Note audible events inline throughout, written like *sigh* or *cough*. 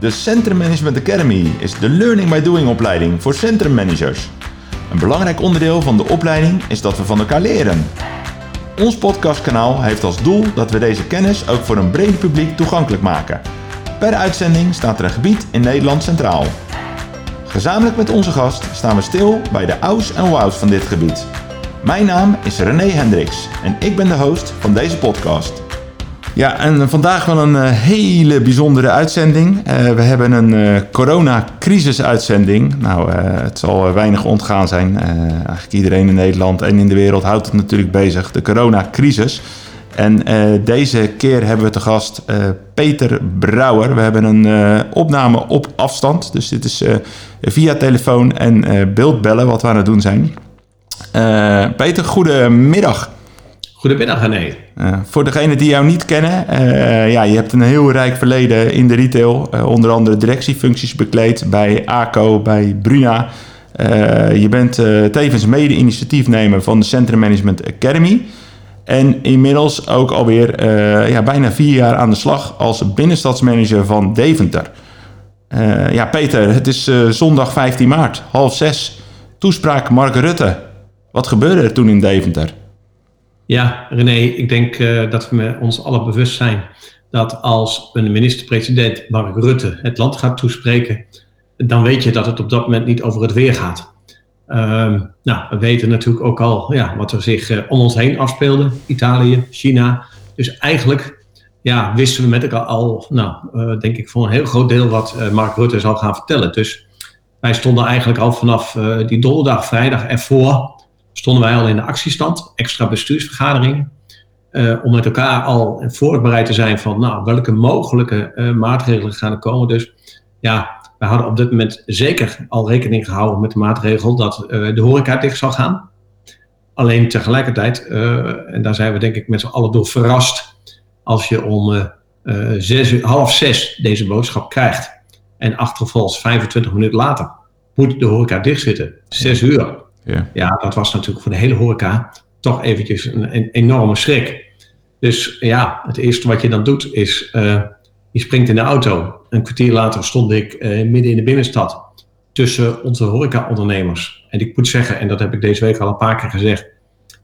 De Centrum Management Academy is de Learning by Doing opleiding voor centrummanagers. Een belangrijk onderdeel van de opleiding is dat we van elkaar leren. Ons podcastkanaal heeft als doel dat we deze kennis ook voor een breed publiek toegankelijk maken. Per uitzending staat er een gebied in Nederland centraal. Gezamenlijk met onze gast staan we stil bij de ouds en wows van dit gebied. Mijn naam is René Hendricks en ik ben de host van deze podcast. Ja, en vandaag wel een uh, hele bijzondere uitzending. Uh, we hebben een uh, coronacrisis-uitzending. Nou, het zal weinig ontgaan zijn. eigenlijk iedereen in Nederland en in de wereld houdt het natuurlijk bezig. De coronacrisis. En deze keer hebben we te gast Peter Brouwer. We hebben een opname op afstand. Dus dit is via telefoon en beeldbellen wat we aan het doen zijn. Peter, goedemiddag. Goedemiddag, René. Uh, voor degenen die jou niet kennen, uh, ja, je hebt een heel rijk verleden in de retail. Uh, onder andere directiefuncties bekleed bij ACO, bij Bruna. je bent tevens mede-initiatiefnemer van de Centrum Management Academy. En inmiddels ook alweer ja, bijna vier jaar aan de slag als binnenstadsmanager van Deventer. ja, Peter, het is zondag 15 maart, half zes. Toespraak Mark Rutte. Wat gebeurde er toen in Deventer? Ja, René, ik denk uh, dat we ons alle bewust zijn dat als een minister-president Mark Rutte het land gaat toespreken, dan weet je dat het op dat moment niet over het weer gaat. Uh, nou, we weten natuurlijk ook al ja, wat er zich uh, om ons heen afspeelde. Italië, China. Dus eigenlijk ja, wisten we met elkaar al, nou, uh, denk ik voor een heel groot deel wat Mark Rutte zal gaan vertellen. Dus wij stonden eigenlijk al vanaf die donderdag, vrijdag ervoor stonden wij al in de actiestand, extra bestuursvergaderingen. Uh, om met elkaar al voorbereid te zijn van nou, welke mogelijke uh, maatregelen gaan er komen. Dus ja, we hadden op dit moment zeker al rekening gehouden met de maatregel dat uh, de horeca dicht zal gaan. Alleen tegelijkertijd, en daar zijn we denk ik met z'n allen door verrast, als je om zes, half zes deze boodschap krijgt en achtervolgens 25 minuten later moet de horeca dicht zitten, zes uur. Ja, dat was natuurlijk voor de hele horeca toch eventjes een, een, enorme schrik. Dus ja, het eerste wat je dan doet is, uh, je springt in de auto. Een kwartier later stond ik uh, midden in de binnenstad tussen onze horeca-ondernemers. En ik moet zeggen, en dat heb ik deze week al een paar keer gezegd,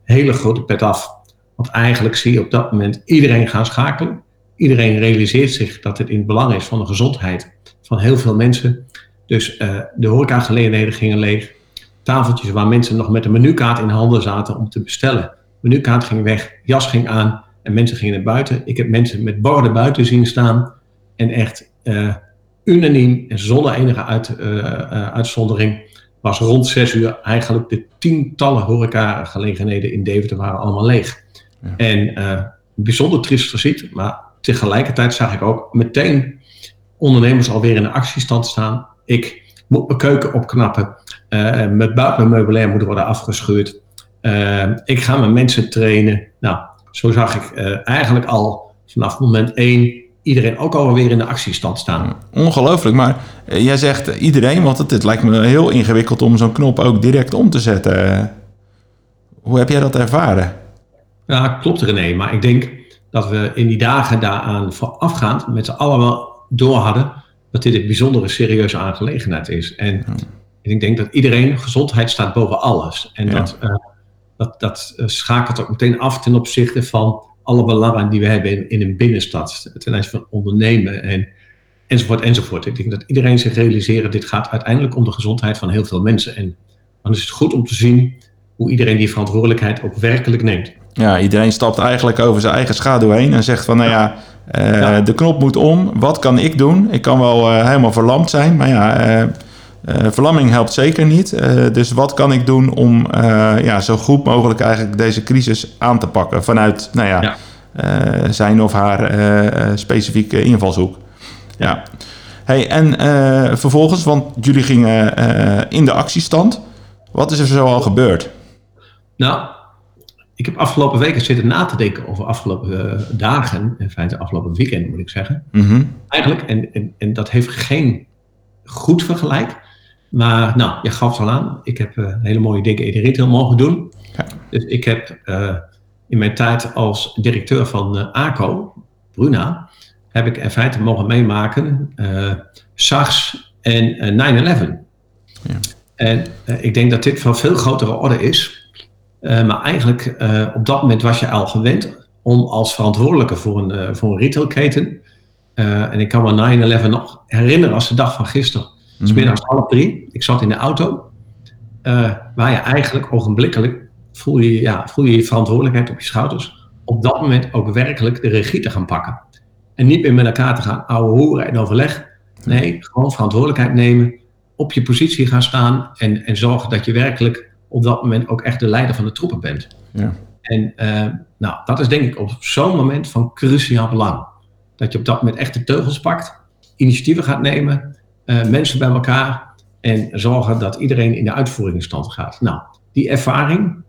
hele grote pet af. Want eigenlijk zie je op dat moment iedereen gaan schakelen. Iedereen realiseert zich dat het in het belang is van de gezondheid van heel veel mensen. Dus uh, de horecagelegenheden gingen leeg tafeltjes waar mensen nog met een menukaart in handen zaten om te bestellen. Menukaart ging weg, jas ging aan en mensen gingen naar buiten. Ik heb mensen met borden buiten zien staan en echt uh, unaniem en zonder enige uit, uh, uh, uitzondering was rond zes uur eigenlijk de tientallen horecagelegenheden in Deventer waren allemaal leeg. Ja. En bijzonder triest geziet, maar tegelijkertijd zag ik ook meteen ondernemers alweer in de actiestand staan. Ik moet mijn keuken opknappen. Uh, mijn buitenmeubilair moet worden afgeschuurd. Uh, ik ga mijn mensen trainen. Nou, zo zag ik uh, eigenlijk al vanaf moment één iedereen ook alweer in de actiestand staan. Ongelooflijk, maar jij zegt iedereen, want het, het lijkt me heel ingewikkeld om zo'n knop ook direct om te zetten. Hoe heb jij dat ervaren? Ja, klopt René, maar ik denk dat we in die dagen daaraan voorafgaand met z'n allen wel door hadden dat dit een bijzondere serieuze aangelegenheid is. En ik denk dat iedereen, gezondheid staat boven alles. En dat, uh, dat, dat uh, schakelt ook meteen af ten opzichte van alle belangen die we hebben in, in een binnenstad. Ten aanzien van ondernemen en, enzovoort enzovoort. Ik denk dat iedereen zich realiseren, dit gaat uiteindelijk om de gezondheid van heel veel mensen. En dan is het goed om te zien hoe iedereen die verantwoordelijkheid ook werkelijk neemt. Ja, iedereen stapt eigenlijk over zijn eigen schaduw heen en zegt van nou ja, uh, de knop moet om. Wat kan ik doen? Ik kan wel uh, helemaal verlamd zijn, maar ja, uh, verlamming helpt zeker niet. dus wat kan ik doen om ja, zo goed mogelijk eigenlijk deze crisis aan te pakken vanuit nou ja, ja. zijn of haar specifieke invalshoek? Ja. Hey, en vervolgens, want jullie gingen in de actiestand. Wat is er zo al gebeurd? Nou, ik heb afgelopen weken zitten na te denken over afgelopen dagen, in feite afgelopen weekend moet ik zeggen. Mm-hmm. Eigenlijk, en, en, en, dat heeft geen goed vergelijk. Maar nou, je gaf het al aan, ik heb een hele mooie dikke in de retail mogen doen. Ja. Dus ik heb uh, in mijn tijd als directeur van ACO, Bruna, heb ik in feite mogen meemaken SARS en 9-11. Ja. En ik denk dat dit van veel grotere orde is. maar eigenlijk op dat moment was je al gewend om als verantwoordelijke voor een, voor een retailketen. en ik kan me 9-11 nog herinneren als de dag van gisteren. Het is middags half drie. Ik zat in de auto. waar je eigenlijk ogenblikkelijk voel je, ja, voel je je verantwoordelijkheid op je schouders. Op dat moment ook werkelijk de regie te gaan pakken. En niet meer met elkaar te gaan ouwe horen en overleg. Nee, gewoon verantwoordelijkheid nemen. Op je positie gaan staan. En, en zorgen dat je werkelijk op dat moment ook echt de leider van de troepen bent. Ja. En uh, nou, dat is denk ik op zo'n moment van cruciaal belang. Dat je op dat moment echt de teugels pakt. Initiatieven gaat nemen. Uh, mensen bij elkaar. En zorgen dat iedereen in de uitvoeringsstand gaat. Nou, die ervaring,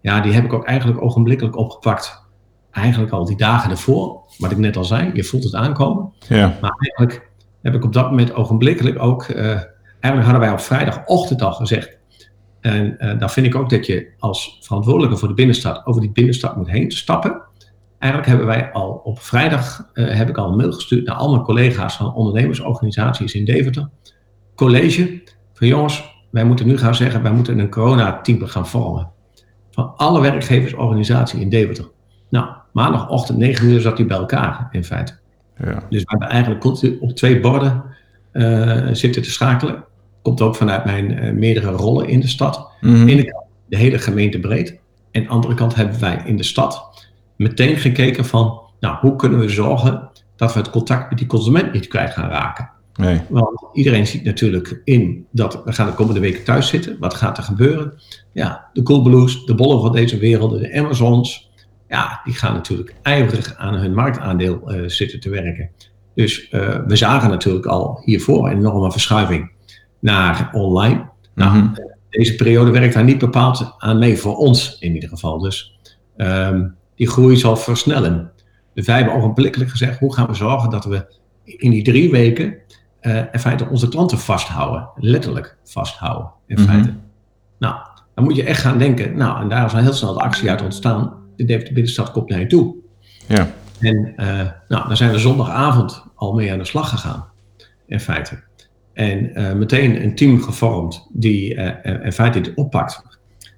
ja, die heb ik ook eigenlijk ogenblikkelijk opgepakt. Eigenlijk al die dagen ervoor, wat ik net al zei, je voelt het aankomen. Ja. Maar eigenlijk heb ik op dat moment ogenblikkelijk ook, uh, eigenlijk hadden wij op vrijdagochtend al gezegd. En uh, dan vind ik ook dat je als verantwoordelijke voor de binnenstad over die binnenstad moet heen stappen. Eigenlijk hebben wij al op vrijdag, uh, heb ik al een mail gestuurd naar al mijn collega's van ondernemersorganisaties in Deventer. College, van jongens, wij moeten nu gaan zeggen, wij moeten een corona-team gaan vormen van alle werkgeversorganisaties in Deventer. Nou, maandagochtend 9 uur zat hij bij elkaar in feite. Ja. Dus we hebben eigenlijk op twee borden uh, zitten te schakelen. Komt ook vanuit mijn uh, meerdere rollen in de stad. Mm -hmm. de, de hele gemeente breed. En aan de andere kant hebben wij in de stad meteen gekeken van, nou, hoe kunnen we zorgen dat we het contact met die consument niet kwijt gaan raken. Nee. Want iedereen ziet natuurlijk in dat we gaan de komende weken thuis zitten. Wat gaat er gebeuren? Ja, de Coolblues, de bollen van deze wereld, de Amazons. Ja, die gaan natuurlijk ijverig aan hun marktaandeel uh, zitten te werken. Dus uh, we zagen natuurlijk al hiervoor een enorme verschuiving naar online. Nou, mm -hmm. deze periode werkt daar niet bepaald aan mee, voor ons in ieder geval. Dus um, die groei zal versnellen. Dus wij hebben ogenblikkelijk gezegd, hoe gaan we zorgen dat we in die drie weken uh, in feite onze klanten vasthouden. Letterlijk vasthouden, in mm -hmm. feite. Nou, dan moet je echt gaan denken. Nou, en daar is al heel snel de actie uit ontstaan. De Deventer Binnenstad komt naar je toe. Ja. En uh, nou, dan zijn we zondagavond al mee aan de slag gegaan. In feite. En uh, meteen een team gevormd die in feite dit oppakt.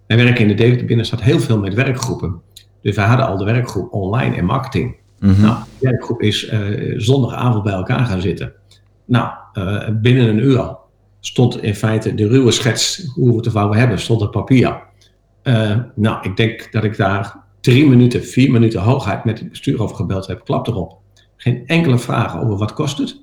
Wij werken in de Deventer Binnenstad heel veel met werkgroepen. Dus wij hadden al de werkgroep online en marketing. Mm -hmm. Nou, de werkgroep is zondagavond bij elkaar gaan zitten. Nou, uh, binnen een uur stond in feite de ruwe schets hoe we het ervan hebben, stond op papier. Uh, nou, ik denk dat ik daar drie minuten, vier minuten hoogheid met het bestuur over gebeld heb. Klap erop. Geen enkele vraag over wat kost het.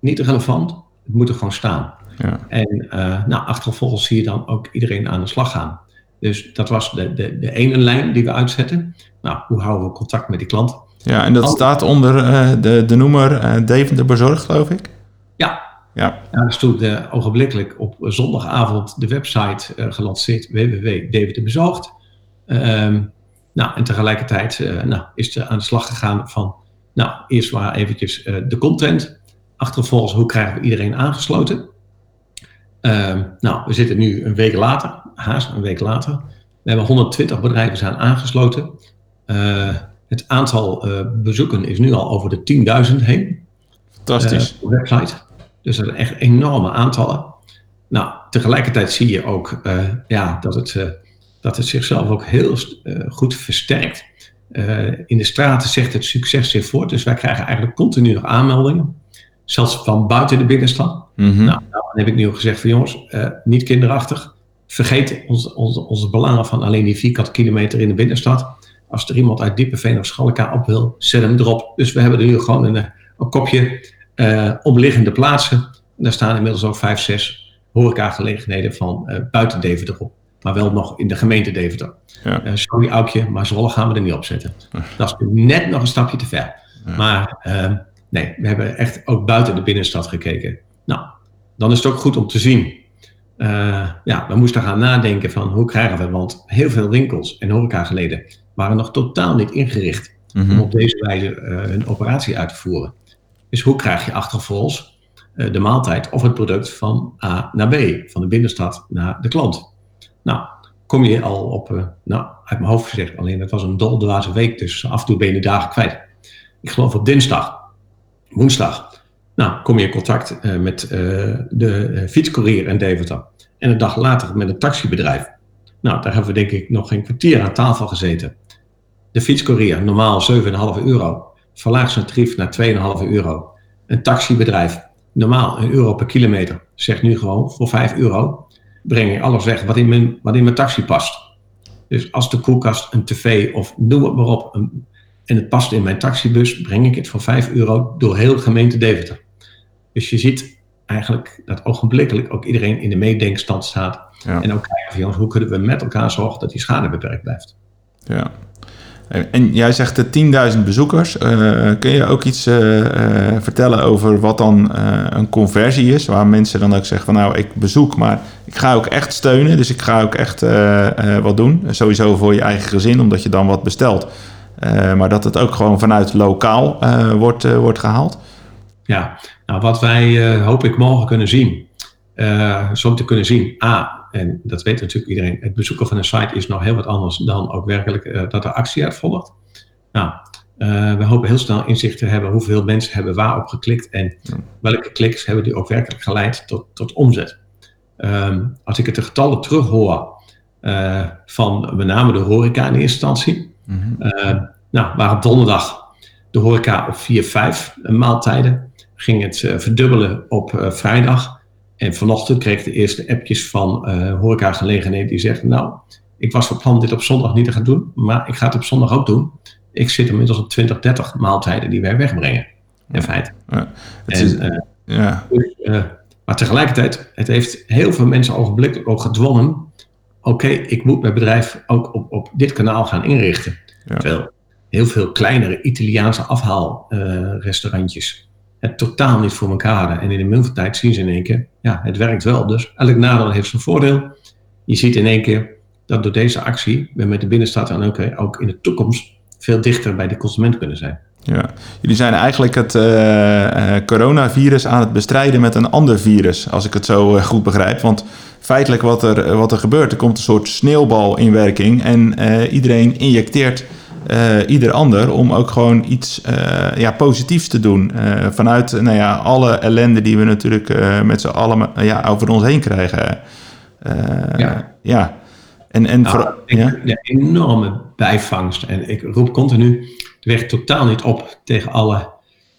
Niet relevant. Het moet er gewoon staan. Ja. En nou, achtervolgens zie je dan ook iedereen aan de slag gaan. Dus dat was de, de, de ene lijn die we uitzetten. Nou, hoe houden we contact met die klant? Ja, en dat staat onder uh, de, de noemer uh, Deventer Bezorgd, geloof ik? Ja. Ja. ja dus toen uh, ogenblikkelijk op zondagavond de website gelanceerd, www.deventerbezorgd. Um, nou, en tegelijkertijd nou, is er aan de slag gegaan van, nou, eerst maar eventjes de content. Achtervolgens, hoe krijgen we iedereen aangesloten? Um, nou, we zitten nu een week later, haast een week later. We hebben 120 bedrijven zijn aangesloten. Uh, het aantal uh, bezoeken is nu al over de 10.000 heen. Fantastisch. Uh, op de website. Dus dat zijn echt enorme aantallen. Nou, tegelijkertijd zie je ook ja, dat, het, dat het zichzelf ook heel goed versterkt. in de straten zegt het succes zich voort. Dus wij krijgen eigenlijk continu nog aanmeldingen. Zelfs van buiten de binnenstad. Mm -hmm. Nou, dan heb ik nu ook gezegd van jongens, niet kinderachtig. Vergeet onze, onze, onze belangen van alleen die vierkante kilometer in de binnenstad als er iemand uit Diepenveen of Schalka op wil, zet hem erop. Dus we hebben er nu gewoon een, een kopje uh, omliggende plaatsen. En daar staan inmiddels ook vijf, zes horecagelegenheden van uh, buiten Deventer op. Maar wel nog in de gemeente Deventer. Ja. Uh, sorry Aukje, maar Zwolle gaan we er niet op zetten. *laughs* Dat is net nog een stapje te ver. Ja. Maar uh, nee, we hebben echt ook buiten de binnenstad gekeken. Nou, dan is het ook goed om te zien. Uh, ja, we moesten gaan nadenken van hoe krijgen we, want heel veel winkels en horecageleden waren nog totaal niet ingericht mm -hmm. om op deze wijze uh, een operatie uit te voeren. Dus hoe krijg je achtervolgens uh, de maaltijd of het product van A naar B, van de binnenstad naar de klant? Nou, kom je al op, nou, uit mijn hoofd gezegd, alleen het was een doldwaze week, dus af en toe ben je de dagen kwijt. Ik geloof op dinsdag woensdag. Nou, kom je in contact met de fietscourier in Deventer. En een dag later met een taxibedrijf. Nou, daar hebben we denk ik nog geen kwartier aan tafel gezeten. De fietscourier, normaal 7,5 euro, verlaagt zijn tarief naar 2,5 euro. Een taxibedrijf, normaal een euro per kilometer, zegt nu gewoon voor 5 euro breng ik alles weg wat in mijn, wat in mijn taxi past. Dus als de koelkast, een tv of noem het maar op, en het past in mijn taxibus, breng ik het voor 5 euro door heel gemeente Deventer. Dus je ziet eigenlijk dat ogenblikkelijk ook iedereen in de meedenkstand staat. Ja. En ook kijken van jongens, hoe kunnen we met elkaar zorgen dat die schade beperkt blijft. Ja. En jij zegt de 10.000 bezoekers. Uh, kun je ook iets uh, uh, vertellen over wat dan een conversie is? Waar mensen dan ook zeggen van nou, ik bezoek, maar ik ga ook echt steunen. Dus ik ga ook echt wat doen. Sowieso voor je eigen gezin, omdat je dan wat bestelt. maar dat het ook gewoon vanuit lokaal wordt, wordt gehaald. Ja, nou wat wij hoop ik morgen kunnen zien. zo te kunnen zien. A, en dat weet natuurlijk iedereen, het bezoeken van een site is nog heel wat anders dan ook werkelijk uh, dat er actie uit volgt. Nou, uh, we hopen heel snel inzicht te hebben hoeveel mensen hebben waarop geklikt en welke kliks hebben die ook werkelijk geleid tot, tot omzet. Um, als ik het de getallen terughoor uh, van met name de horeca in eerste instantie. Mm -hmm. nou, waar op donderdag de horeca op 4, 5 maaltijden ging het verdubbelen op vrijdag. En vanochtend kreeg ik de eerste appjes van uh, horecagelegenheden die zeggen, nou, ik was van plan dit op zondag niet te gaan doen, maar ik ga het op zondag ook doen. Ik zit inmiddels op 20, 30 maaltijden die wij wegbrengen, in feite. Ja, en, is, uh, ja. Dus, uh, maar tegelijkertijd, het heeft heel veel mensen ogenblikkelijk ook gedwongen, oké, ik moet mijn bedrijf ook op, op dit kanaal gaan inrichten. Ja. Terwijl heel veel kleinere Italiaanse afhaalrestaurantjes het totaal niet voor elkaar. En in de middel tijd zien ze in één keer, ja, het werkt wel. Dus elk nadeel heeft zijn voordeel. Je ziet in één keer dat door deze actie we met de binnenstad en ook, ook in de toekomst veel dichter bij de consument kunnen zijn. Ja, jullie zijn eigenlijk het uh, coronavirus aan het bestrijden met een ander virus, als ik het zo goed begrijp. Want feitelijk wat er, wat er gebeurt, er komt een soort sneeuwbal in werking en iedereen injecteert uh, ieder ander om ook gewoon iets uh, ja, positiefs te doen. Uh, vanuit nou ja, alle ellende die we natuurlijk met z'n allen ja, over ons heen krijgen. ja. ja. En, en nou, voor, ja? De enorme bijvangst. En ik roep continu de weg totaal niet op tegen alle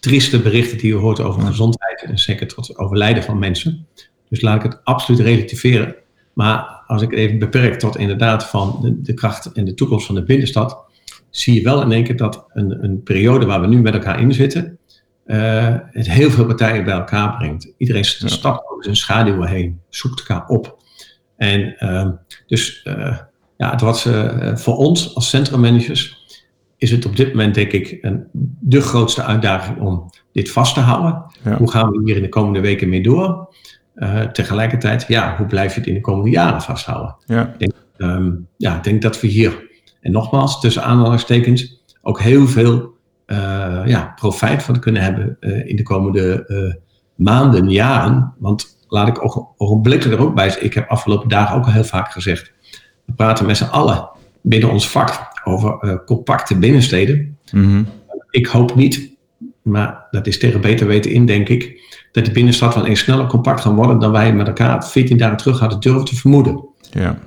trieste berichten die je hoort over gezondheid. En zeker tot het overlijden van mensen. Dus laat ik het absoluut relativeren. Maar als ik het even beperk tot inderdaad van de, de kracht en de toekomst van de binnenstad zie je wel in één keer dat een, een periode waar we nu met elkaar in zitten, uh, het heel veel partijen bij elkaar brengt. Iedereen ja. stapt over zijn schaduwen heen, zoekt elkaar op. En uh, dus uh, ja, het was voor ons als centrummanagers is het op dit moment denk ik een, de grootste uitdaging om dit vast te houden. Ja. Hoe gaan we hier in de komende weken mee door? tegelijkertijd, ja, hoe blijf je het in de komende jaren vasthouden? Ja. Ik denk, um, ja, ik denk dat we hier en nogmaals, tussen aanhalingstekens, ook heel veel uh, ja, profijt van kunnen hebben uh, in de komende uh, maanden, jaren. Want laat ik ogenblikkelijk er ook bij zijn. Ik heb afgelopen dagen ook al heel vaak gezegd. We praten met z'n allen binnen ons vak over compacte binnensteden. Mm-hmm. Ik hoop niet, maar dat is tegen beter weten in, denk ik, dat de binnenstad wel eens sneller compact gaan worden dan wij met elkaar 14 dagen terug hadden durven te vermoeden. Ja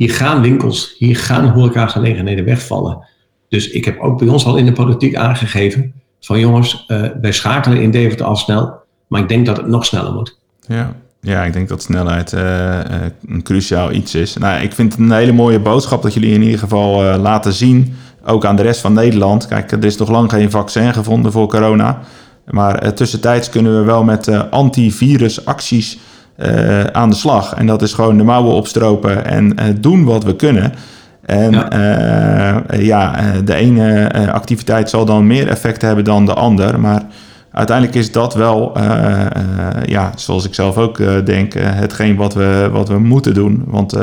hier gaan winkels, hier gaan horecagelegenheden wegvallen. Dus ik heb ook bij ons al in de politiek aangegeven van jongens, uh, wij schakelen in Deventer al snel, maar ik denk dat het nog sneller moet. Ja, ja ik denk dat snelheid uh, uh, een cruciaal iets is. Nou, ik vind het een hele mooie boodschap dat jullie in ieder geval laten zien, ook aan de rest van Nederland. Kijk, er is nog lang geen vaccin gevonden voor corona. Maar tussentijds kunnen we wel met antivirusacties uh, aan de slag. En dat is gewoon de mouwen opstropen en uh, doen wat we kunnen. En ja, uh, ja de ene activiteit zal dan meer effect hebben dan de ander. Maar uiteindelijk is dat wel, ja, zoals ik zelf ook denk, hetgeen wat we, wat we moeten doen. Want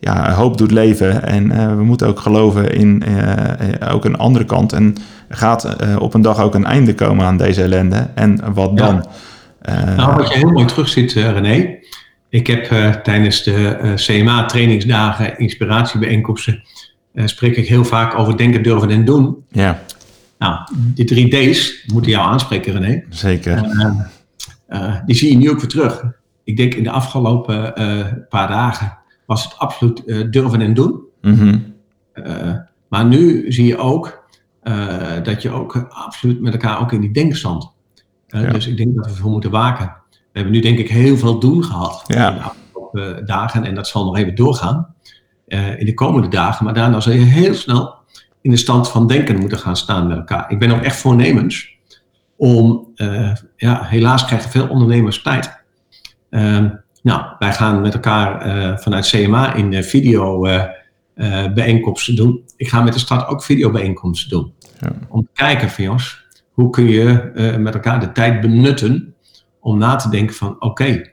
ja, hoop doet leven. En we moeten ook geloven in ook een andere kant. En gaat op een dag ook een einde komen aan deze ellende. En wat dan? Ja. Uh, nou, wat je heel mooi terugziet, uh, René. Ik heb uh, tijdens de CMA-trainingsdagen, inspiratiebijeenkomsten, spreek ik heel vaak over denken, durven en doen. Ja. Nou, die drie D's moeten jou aanspreken, René. Zeker. die zie je nu ook weer terug. Ik denk in de afgelopen paar dagen was het absoluut durven en doen. Mhm. maar nu zie je ook dat je ook absoluut met elkaar ook in die denkstand. Dus ik denk dat we voor moeten waken. We hebben nu denk ik heel veel doen gehad ja. in de afgelopen dagen. En dat zal nog even doorgaan in de komende dagen. Maar daarna zal je heel snel in de stand van denken moeten gaan staan met elkaar. Ik ben ook echt voornemens om, uh, ja, helaas krijgen veel ondernemers tijd. Uh, nou, wij gaan met elkaar uh, vanuit CMA in video bijeenkomsten doen. Ik ga met de stad ook videobijeenkomsten doen. Ja. Om te kijken van jongens, hoe kun je met elkaar de tijd benutten om na te denken van oké, okay,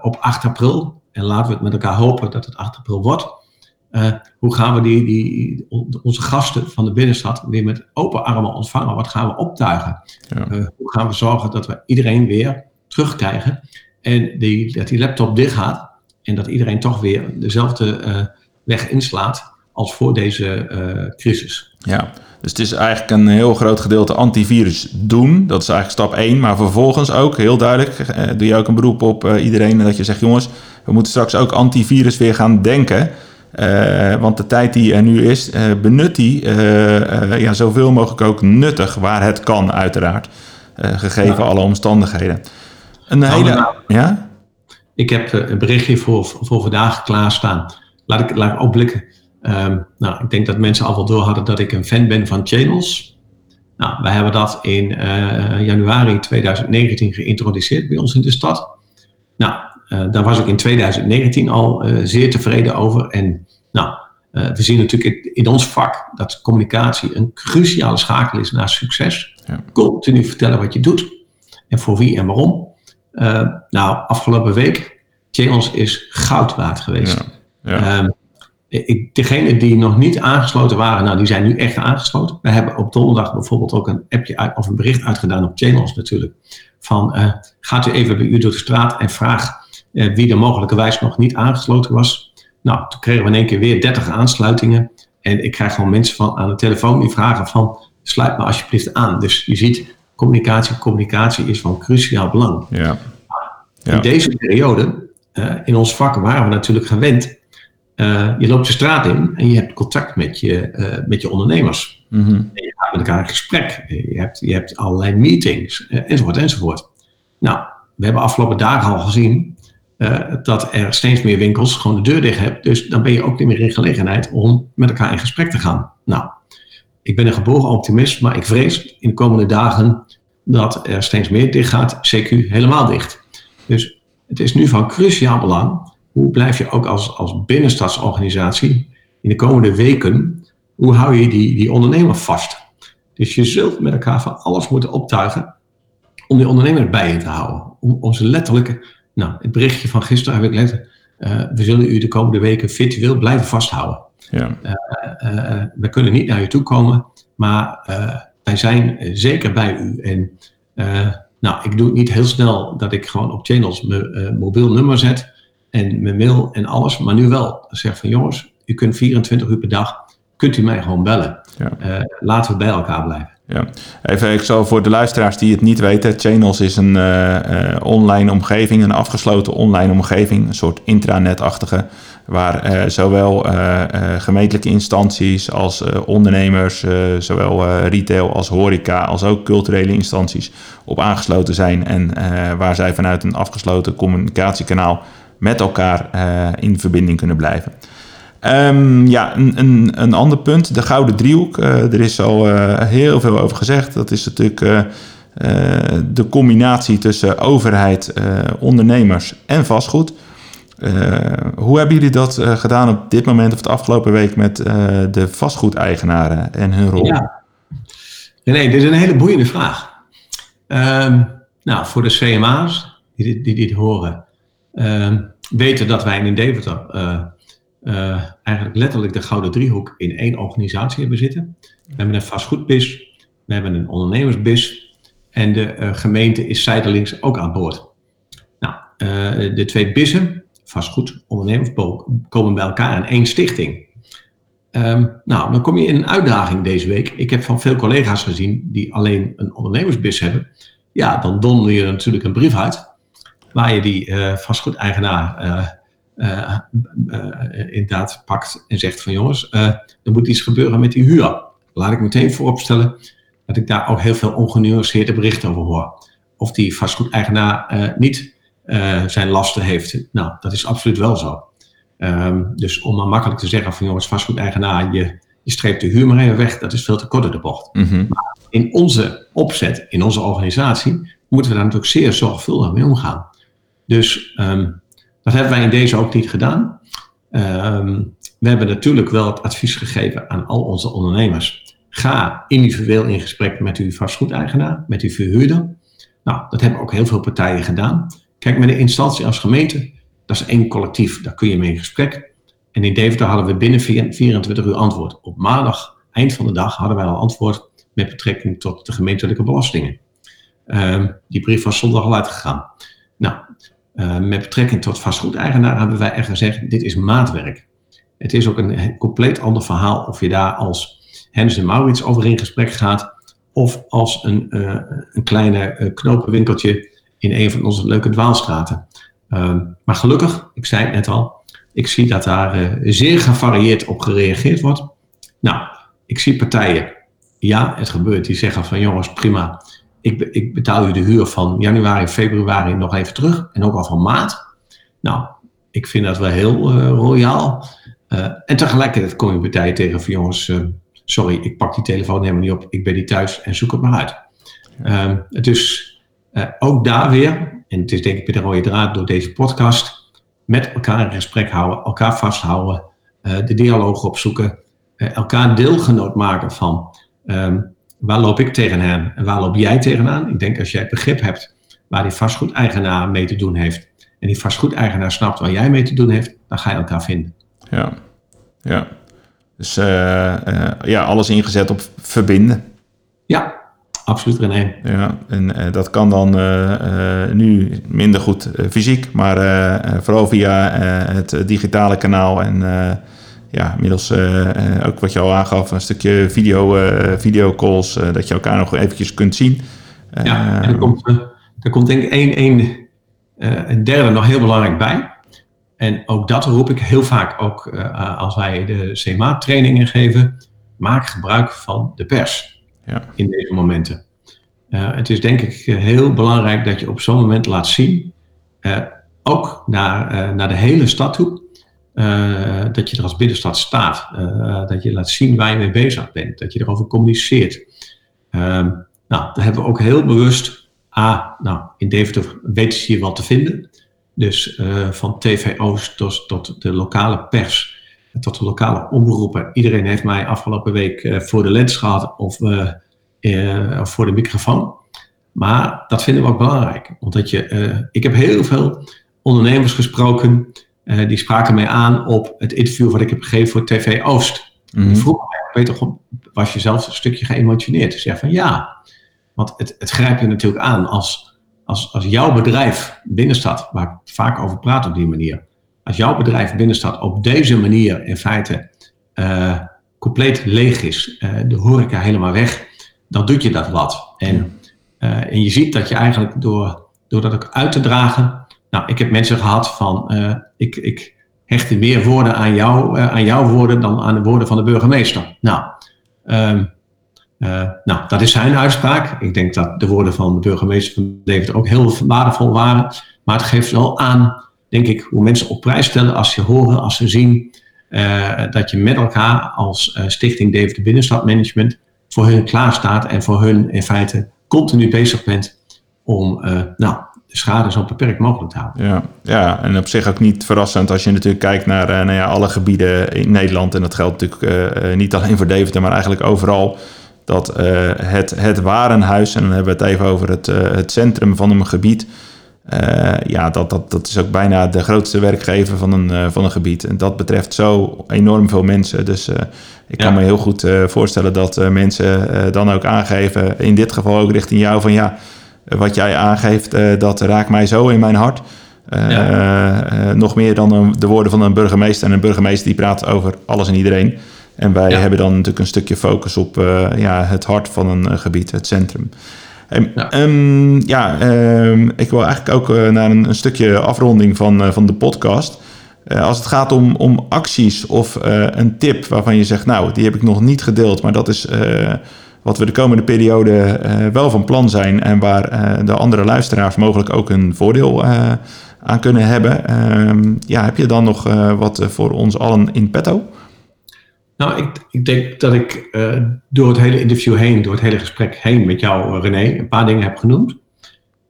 op 8 april, en laten we het met elkaar hopen dat het 8 april wordt, uh, hoe gaan we die, die, onze gasten van de binnenstad weer met open armen ontvangen? Wat gaan we optuigen? Ja. Hoe gaan we zorgen dat we iedereen weer terugkrijgen en die, dat die laptop dicht gaat en dat iedereen toch weer dezelfde weg inslaat als voor deze crisis? Ja, dus het is eigenlijk een heel groot gedeelte antivirus doen. Dat is eigenlijk stap 1. Maar vervolgens ook heel duidelijk doe je ook een beroep op iedereen dat je zegt: jongens, we moeten straks ook antivirus weer gaan denken. Uh, want de tijd die er nu is, uh, benut die uh, ja, zoveel mogelijk ook nuttig, waar het kan, uiteraard. gegeven ja. alle omstandigheden. Een hele. Nou, ja? Ik heb een berichtje voor, voor vandaag klaarstaan. Laat ik, laat ik opblikken. Um, nou, ik denk dat mensen al wel door hadden dat ik een fan ben van channels. Nou, wij hebben dat in januari 2019 geïntroduceerd bij ons in de stad. Nou, uh, daar was ik in 2019 al uh, zeer tevreden over. En nou, we zien natuurlijk in ons vak dat communicatie een cruciale schakel is naar succes. Ja. Continu vertellen wat je doet en voor wie en waarom. nou, afgelopen week, Channels is goud waard geweest. Ja. Ja. Um, ik, degenen die nog niet aangesloten waren, nou, die zijn nu echt aangesloten. We hebben op donderdag bijvoorbeeld ook een appje uit, of een bericht uitgedaan op Channels natuurlijk. Van gaat u even bij u door de straat en vraag uh, wie er mogelijkerwijs nog niet aangesloten was. Nou, toen kregen we in één keer weer 30 aansluitingen. En ik krijg gewoon mensen van, aan de telefoon die vragen van, sluit me alsjeblieft aan. Dus je ziet, communicatie, communicatie is van cruciaal belang. Ja. In deze periode, uh, in ons vak waren we natuurlijk gewend. Uh, je loopt de straat in en je hebt contact met je, met je ondernemers. Mm -hmm. En je gaat met elkaar in gesprek. Je hebt, je hebt allerlei meetings, enzovoort, enzovoort. Nou, we hebben afgelopen dagen al gezien dat er steeds meer winkels gewoon de deur dicht hebben. Dus dan ben je ook niet meer in gelegenheid om met elkaar in gesprek te gaan. Nou, ik ben een geboren optimist, maar ik vrees in de komende dagen dat er steeds meer dicht gaat, CQ helemaal dicht. Dus het is nu van cruciaal belang. Hoe blijf je ook als, als binnenstadsorganisatie in de komende weken, hoe hou je die, die ondernemer vast? Dus je zult met elkaar van alles moeten optuigen om die ondernemer bij je te houden. Om, om ze letterlijk nou, het berichtje van gisteren heb ik letterlijk. Uh, we zullen u de komende weken virtueel blijven vasthouden. Ja. Uh, uh, we kunnen niet naar u toe komen, maar wij zijn zeker bij u. En nou, ik doe het niet heel snel dat ik gewoon op channels mijn mobiel nummer zet en mijn mail en alles, maar nu wel. Zeg van jongens, u kunt 24 uur per dag, kunt u mij gewoon bellen. Ja. laten we bij elkaar blijven. Ja, even ik zal voor de luisteraars die het niet weten. Channels is een uh, uh, online omgeving, een afgesloten online omgeving, een soort intranet-achtige, waar zowel gemeentelijke instanties als ondernemers, zowel retail als horeca, als ook culturele instanties op aangesloten zijn en waar zij vanuit een afgesloten communicatiekanaal met elkaar in verbinding kunnen blijven. Um, ja, een, een, een ander punt, de gouden driehoek. Uh, er is al uh, heel veel over gezegd. Dat is natuurlijk de combinatie tussen overheid, ondernemers en vastgoed. hoe hebben jullie dat gedaan op dit moment of de afgelopen week met de vastgoedeigenaren en hun rol? Ja, nee, dit is een hele boeiende vraag. Um, nou, voor de CMA's die, die dit horen, weten dat wij in Deventer uh, eigenlijk letterlijk de gouden driehoek in één organisatie hebben zitten. We hebben een vastgoedbis, we hebben een ondernemersbis en de uh, gemeente is zijdelings ook aan boord. Nou, de twee bissen, vastgoed, ondernemers, komen bij elkaar in één stichting. Ehm, nou, dan kom je in een uitdaging deze week. Ik heb van veel collega's gezien die alleen een ondernemersbus hebben. Ja, dan donder je natuurlijk een brief uit. Waar je die uh, vastgoedeigenaar uh, inderdaad pakt en zegt van jongens, er moet iets gebeuren met die huur. Laat ik meteen vooropstellen dat ik daar ook heel veel ongenuanceerde berichten over hoor. Of die vastgoedeigenaar niet zijn lasten heeft. Nou, dat is absoluut wel zo. Um, dus om maar makkelijk te zeggen van jongens, vastgoedeigenaar, je, je streept de huur maar even weg, dat is veel te kort de bocht. Mm Maar in onze opzet, in onze organisatie, moeten we daar natuurlijk zeer zorgvuldig mee omgaan. Dus um, dat hebben wij in deze ook niet gedaan. Um, we hebben natuurlijk wel het advies gegeven aan al onze ondernemers. Ga individueel in gesprek met uw vastgoedeigenaar, met uw verhuurder. Nou, dat hebben ook heel veel partijen gedaan. Kijk, met de instantie als gemeente dat is één collectief, daar kun je mee in gesprek. En in Deventer hadden we binnen 24 uur antwoord. Op maandag, eind van de dag, hadden wij al antwoord met betrekking tot de gemeentelijke belastingen. Uh, die brief was zondag al uitgegaan. Nou, uh, met betrekking tot vastgoedeigenaar hebben wij echt gezegd, dit is maatwerk. Het is ook een compleet ander verhaal of je daar als Hennis en Maurits over in gesprek gaat, of als een, uh, een kleine knopenwinkeltje in een van onze leuke dwaalstraten. Ehm, maar gelukkig, ik zei het net al, ik zie dat daar uh, zeer gevarieerd op gereageerd wordt. Nou, ik zie partijen, ja, het gebeurt, die zeggen van jongens, prima, ik, ik betaal u de huur van januari, februari nog even terug en ook al van maart. Nou, ik vind dat wel heel uh, royaal. Uh, en tegelijkertijd kom je partijen tegen van jongens, sorry, ik pak die telefoon helemaal niet op, ik ben niet thuis en zoek het maar uit. Dus ook daar weer, en het is denk ik de rode draad door deze podcast, met elkaar in gesprek houden, elkaar vasthouden, de dialoog opzoeken, elkaar deelgenoot maken van um, waar loop ik tegenaan en waar loop jij tegenaan. Ik denk als jij begrip hebt waar die vastgoedeigenaar mee te doen heeft en die vastgoedeigenaar snapt waar jij mee te doen heeft, dan ga je elkaar vinden. Ja, ja. Dus uh, ja, alles ingezet op verbinden. Ja, absoluut René. Ja, en uh, dat kan dan nu minder goed fysiek, maar vooral via het digitale kanaal en ja, inmiddels ook wat je al aangaf, een stukje video, videocalls, dat je elkaar nog eventjes kunt zien. ja, en er komt, er komt denk ik één, één een derde nog heel belangrijk bij. En ook dat roep ik heel vaak ook als wij de CMA-trainingen geven. Maak gebruik van de pers ja. in deze momenten. Uh, het is denk ik heel belangrijk dat je op zo'n moment laat zien, uh, ook naar, naar de hele stad toe, dat je er als binnenstad staat. dat je laat zien waar je mee bezig bent, dat je erover communiceert. Ehm, nou, daar hebben we ook heel bewust, ah, nou, in Deventer weten ze hier wat te vinden. Dus van TVO's tot, tot de lokale pers tot de lokale omroepen. Iedereen heeft mij afgelopen week voor de lens gehad of, of, voor de microfoon. Maar dat vinden we ook belangrijk. Want je, ik heb heel veel ondernemers gesproken. Die spraken mij aan op het interview wat ik heb gegeven voor TV Oost. Mm -hmm. mij, Peter, was je zelf een stukje geëmotioneerd? Ik zei van ja. Want het, het grijpt je natuurlijk aan als, als, als jouw bedrijf binnenstad, waar ik vaak over praat op die manier als jouw bedrijf binnenstad op deze manier in feite uh, compleet leeg is, uh, de horeca helemaal weg, dan doet je dat wat. En, en je ziet dat je eigenlijk door, door dat ook uit te dragen, nou, ik heb mensen gehad van, ik, ik hechtte meer woorden aan, jou, aan jouw woorden dan aan de woorden van de burgemeester. Nou, um, nou, dat is zijn uitspraak. Ik denk dat de woorden van de burgemeester van Deventer ook heel waardevol waren. Maar het geeft wel aan denk ik, hoe mensen op prijs stellen als ze horen, als ze zien dat je met elkaar als Stichting Deventer Binnenstad Management voor hun klaar staat en voor hun in feite continu bezig bent om nou, de schade zo beperkt mogelijk te houden. Ja, ja, en op zich ook niet verrassend als je natuurlijk kijkt naar nou ja, alle gebieden in Nederland. En dat geldt natuurlijk niet alleen voor Deventer, maar eigenlijk overal. Dat het, het warenhuis, en dan hebben we het even over het, het centrum van een gebied ja, dat, dat, dat is ook bijna de grootste werkgever van een, van een gebied. En dat betreft zo enorm veel mensen. Dus ik kan me heel goed voorstellen dat mensen dan ook aangeven, in dit geval ook richting jou, van ja, wat jij aangeeft, dat raakt mij zo in mijn hart. Ja. nog meer dan een, de woorden van een burgemeester. En een burgemeester die praat over alles en iedereen. En wij hebben dan natuurlijk een stukje focus op ja, het hart van een gebied, het centrum. ja, um, ja um, ik wil eigenlijk ook naar een, een, stukje afronding van, van de podcast. als het gaat om, om acties of een tip waarvan je zegt, nou, die heb ik nog niet gedeeld, maar dat is wat we de komende periode uh, wel van plan zijn en waar uh, de andere luisteraars mogelijk ook een voordeel uh, aan kunnen hebben. Ehm, ja, heb je dan nog wat voor ons allen in petto? Nou, ik, ik denk dat ik door het hele interview heen, door het hele gesprek heen met jou, René, een paar dingen heb genoemd.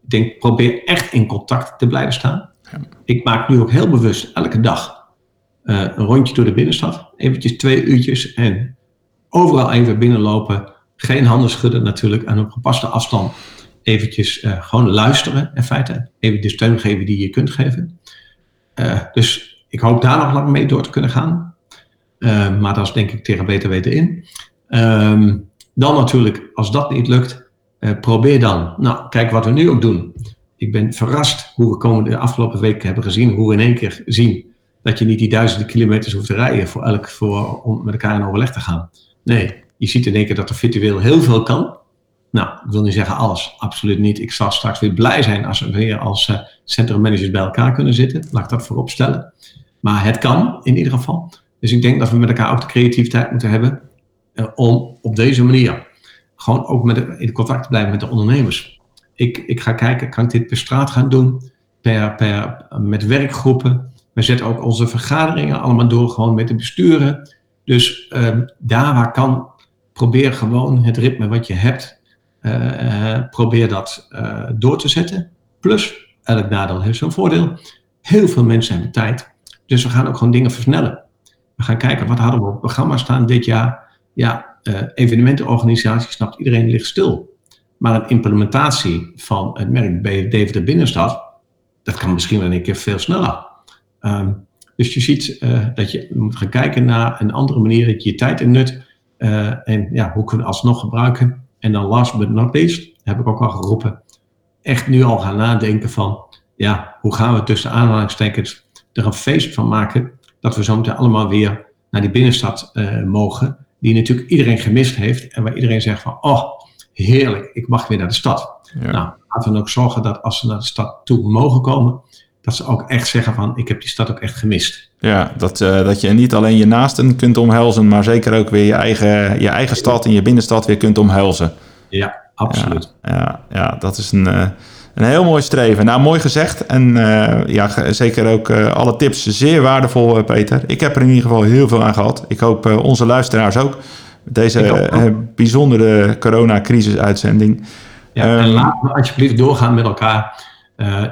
Ik denk, probeer echt in contact te blijven staan. Ja. Ik maak nu ook heel bewust elke dag een rondje door de binnenstad. Eventjes twee uurtjes en overal even binnenlopen geen handen schudden natuurlijk en op gepaste afstand eventjes uh, gewoon luisteren in feite. Even de steun geven die je kunt geven. Uh, dus ik hoop daar nog lang mee door te kunnen gaan. Uh, maar dat is denk ik tegen beter weten in. Um, dan natuurlijk, als dat niet lukt, probeer dan. Nou, kijk wat we nu ook doen. Ik ben verrast hoe we komende de afgelopen weken hebben gezien, hoe we in één keer zien dat je niet die duizenden kilometers hoeft te rijden voor elk voor, om met elkaar in overleg te gaan. Nee, je ziet in één keer dat er virtueel heel veel kan. Nou, ik wil niet zeggen alles, absoluut niet. Ik zal straks weer blij zijn als we weer als uh, centrummanagers bij elkaar kunnen zitten. Laat ik dat voorop stellen. Maar het kan in ieder geval. Dus ik denk dat we met elkaar ook de creativiteit moeten hebben uh, om op deze manier gewoon ook met in contact te blijven met de ondernemers. Ik, ik ga kijken, kan ik dit per straat gaan doen, per, per, met werkgroepen. We zetten ook onze vergaderingen allemaal door, gewoon met de besturen. Dus uh, daar waar kan, probeer gewoon het ritme wat je hebt, uh, probeer dat uh, door te zetten. Plus, elk nadeel heeft zijn voordeel. Heel veel mensen hebben tijd. Dus we gaan ook gewoon dingen versnellen. We gaan kijken, wat hadden we op het programma staan dit jaar? Ja, evenementenorganisatie, snapt iedereen, ligt stil. Maar een implementatie van het merk bij Deventer Binnenstad, dat kan misschien wel een keer veel sneller. Um, dus je ziet dat je moet gaan kijken naar een andere manier dat je je tijd innut. Uh, en ja, hoe kunnen we alsnog gebruiken? En dan last but not least, heb ik ook al geroepen, echt nu al gaan nadenken van, ja, hoe gaan we tussen aanhalingstekens er een feest van maken, dat we zo meteen allemaal weer naar die binnenstad uh, mogen, die natuurlijk iedereen gemist heeft en waar iedereen zegt van, oh, heerlijk, ik mag weer naar de stad. Ja. Nou, laten we ook zorgen dat als ze naar de stad toe mogen komen, dat ze ook echt zeggen van, ik heb die stad ook echt gemist. Ja, dat, uh, dat je niet alleen je naasten kunt omhelzen, maar zeker ook weer je eigen, je eigen stad en je binnenstad weer kunt omhelzen. Ja, absoluut. Ja, ja, ja dat is een, uh, een heel mooi streven. Nou, mooi gezegd. En uh, ja, zeker ook alle tips zeer waardevol, Peter. Ik heb er in ieder geval heel veel aan gehad. Ik hoop onze luisteraars ook. Deze bijzondere coronacrisis-uitzending. Ja, en um, laten we alsjeblieft doorgaan met elkaar.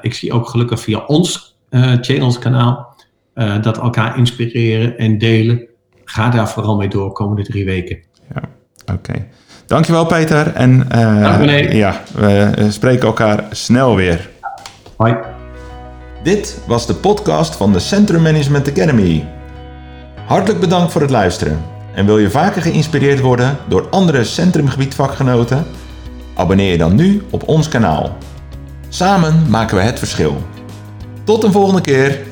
Ik zie ook gelukkig via ons channels kanaal uh, dat elkaar inspireren en delen. Ga daar vooral mee door komende drie weken. Ja, oké. Okay. Dankjewel Peter. En uh, Dank, ja, we spreken elkaar snel weer. Hoi. Dit was de podcast van de Centrum Management Academy. Hartelijk bedankt voor het luisteren. En wil je vaker geïnspireerd worden door andere centrumgebietvakgenoten? Abonneer je dan nu op ons kanaal. Samen maken we het verschil. Tot een volgende keer.